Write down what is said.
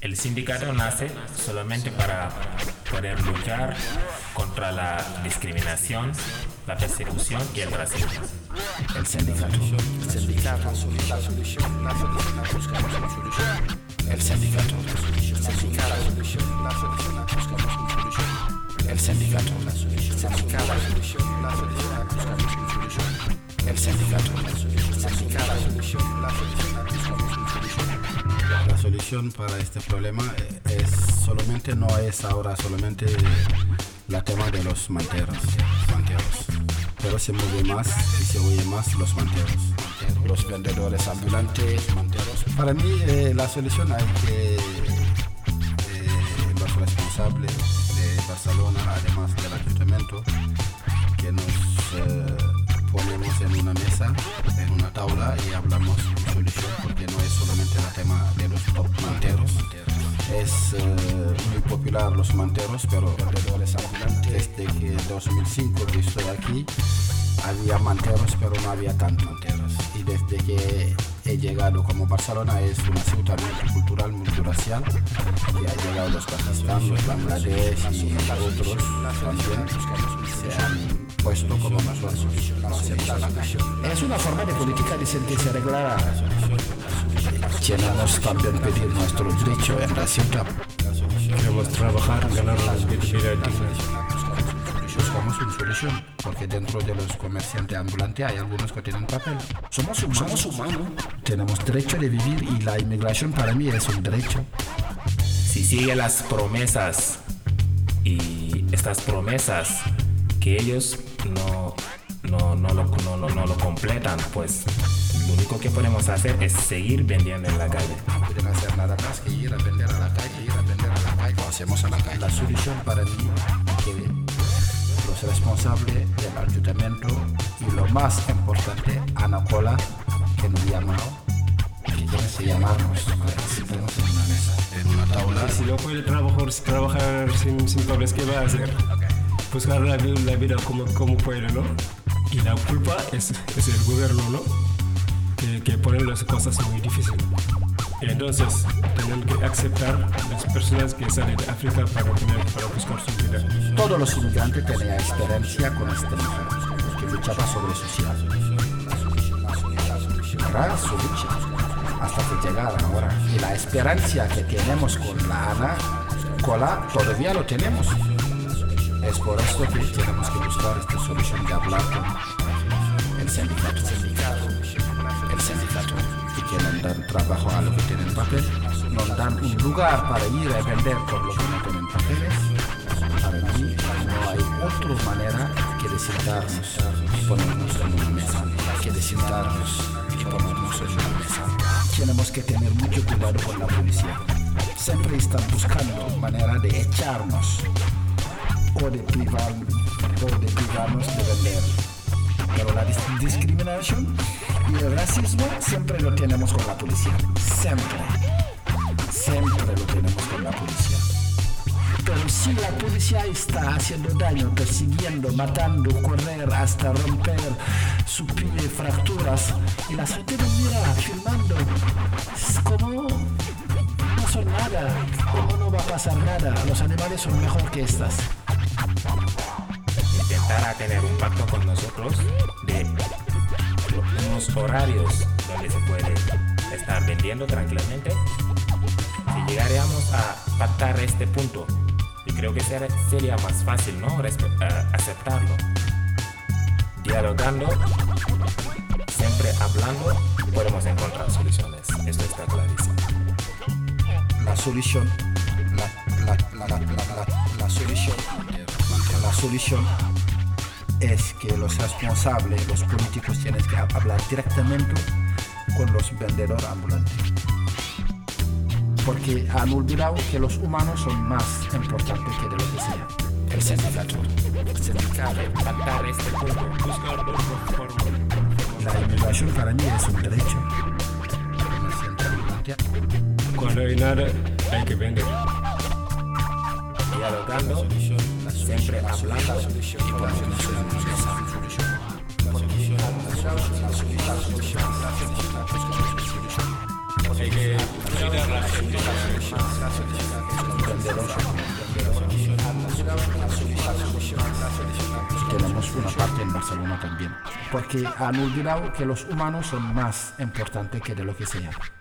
El sindicato nace solamente para poder luchar contra la discriminación, la persecución y el racismo. El sindicato. El sindicato. La solución. La solución. Buscamos una solución. El sindicato. El sindicato. La solución. Buscamos una solución. El sindicato. La solución. La solución. La solución. Buscamos una solución. El sindicato. La solución. La solución. La solución. Solución. La solución para este problema eh, es solamente no es ahora solamente la tema de los manteros, manteros, pero se mueve más y se oye más los manteros, los vendedores ambulantes, manteros. Para mí eh, la solución hay que eh, los responsables de Barcelona, además del ayuntamiento, en una mesa, en una tabla y hablamos de solución, porque no es solamente el tema de los top manteros. Es eh, muy popular los manteros, pero desde que 2005 que estoy aquí había manteros, pero no había tantos manteros. Y desde que he llegado como Barcelona es una ciudad multicultural, multiracial, y ha llegado los Pakistán, los Bangladesh y otros también se han puesto como nosotros. No. Es una forma de política de ser que se arreglará. Queremos también pedir nuestro derecho en la ciudad. Queremos trabajar, ganar la vida digna. Buscamos una solución, porque dentro de los comerciantes ambulantes hay algunos que tienen papel. Somos humanos. Somos humanos. Tenemos derecho de vivir y la inmigración para mí es un derecho. Si sigue las promesas y estas promesas que ellos no, no, no, lo, no, no- no lo completan, pues lo único que podemos hacer es seguir vendiendo en la calle. No pueden hacer nada más que ir a vender a la calle, ir a vender a la calle. Lo hacemos a la calle. La solución para mí que los responsables del ayuntamiento y lo más importante, Ana Cola, que nos llamado, que tiene que llamarnos, si tenemos en una mesa, en una tabla. Si no puede trabajar, trabajar sin, sin ¿qué va a hacer? Buscar la, vi- la vida como, como puede, ¿no? Y la culpa es, es el gobierno, ¿no? Que, que pone las cosas muy difíciles. Entonces, tienen que aceptar las personas que salen de África para, tener, para buscar su vida. Todos los inmigrantes tenían experiencia con esta mujer, que luchaba sobre su ciudad. Su lucha hasta que llegaron ahora. Y la esperanza que tenemos con la Ana Cola todavía lo tenemos. Es por esto que tenemos que buscar esta solución de hablar con el sindicato, el sindicato, que nos dan trabajo a los que tienen papel, nos dan un lugar para ir a vender por los que no tienen papeles. Para mí no hay otra manera que de sentarnos y ponernos en una mesa, que de sentarnos y ponernos en una mesa. Tenemos que tener mucho cuidado con la policía. Siempre están buscando manera de echarnos o de, privar, o de privarnos de vender. Pero la dis- discriminación y el racismo siempre lo tenemos con la policía. Siempre. Siempre lo tenemos con la policía. Pero si la policía está haciendo daño, persiguiendo, matando, correr hasta romper su pie, fracturas, y la gente lo mira filmando, es como no son nada, como no va a pasar nada, los animales son mejor que estas. Intentar tener un pacto con nosotros de unos horarios donde se puede estar vendiendo tranquilamente. Si llegaríamos a pactar este punto, y creo que ser- sería más fácil, ¿no? Respe- eh, aceptarlo. Dialogando, siempre hablando, podemos encontrar soluciones. Esto está clarísimo. la solución, la solución, la solución es que los responsables, los políticos tienen que hablar directamente con los vendedores ambulantes. Porque han olvidado que los humanos son más importantes que de lo que sea. El sindicato, el sindicato, Pactar este. Buscar forma. La inmigración para mí es un derecho. Cuando hay nada, hay que vender dialogando, siempre hablando y la. Tenemos una parte en Barcelona también, porque han olvidado que los humanos son más importantes que de lo que se llama.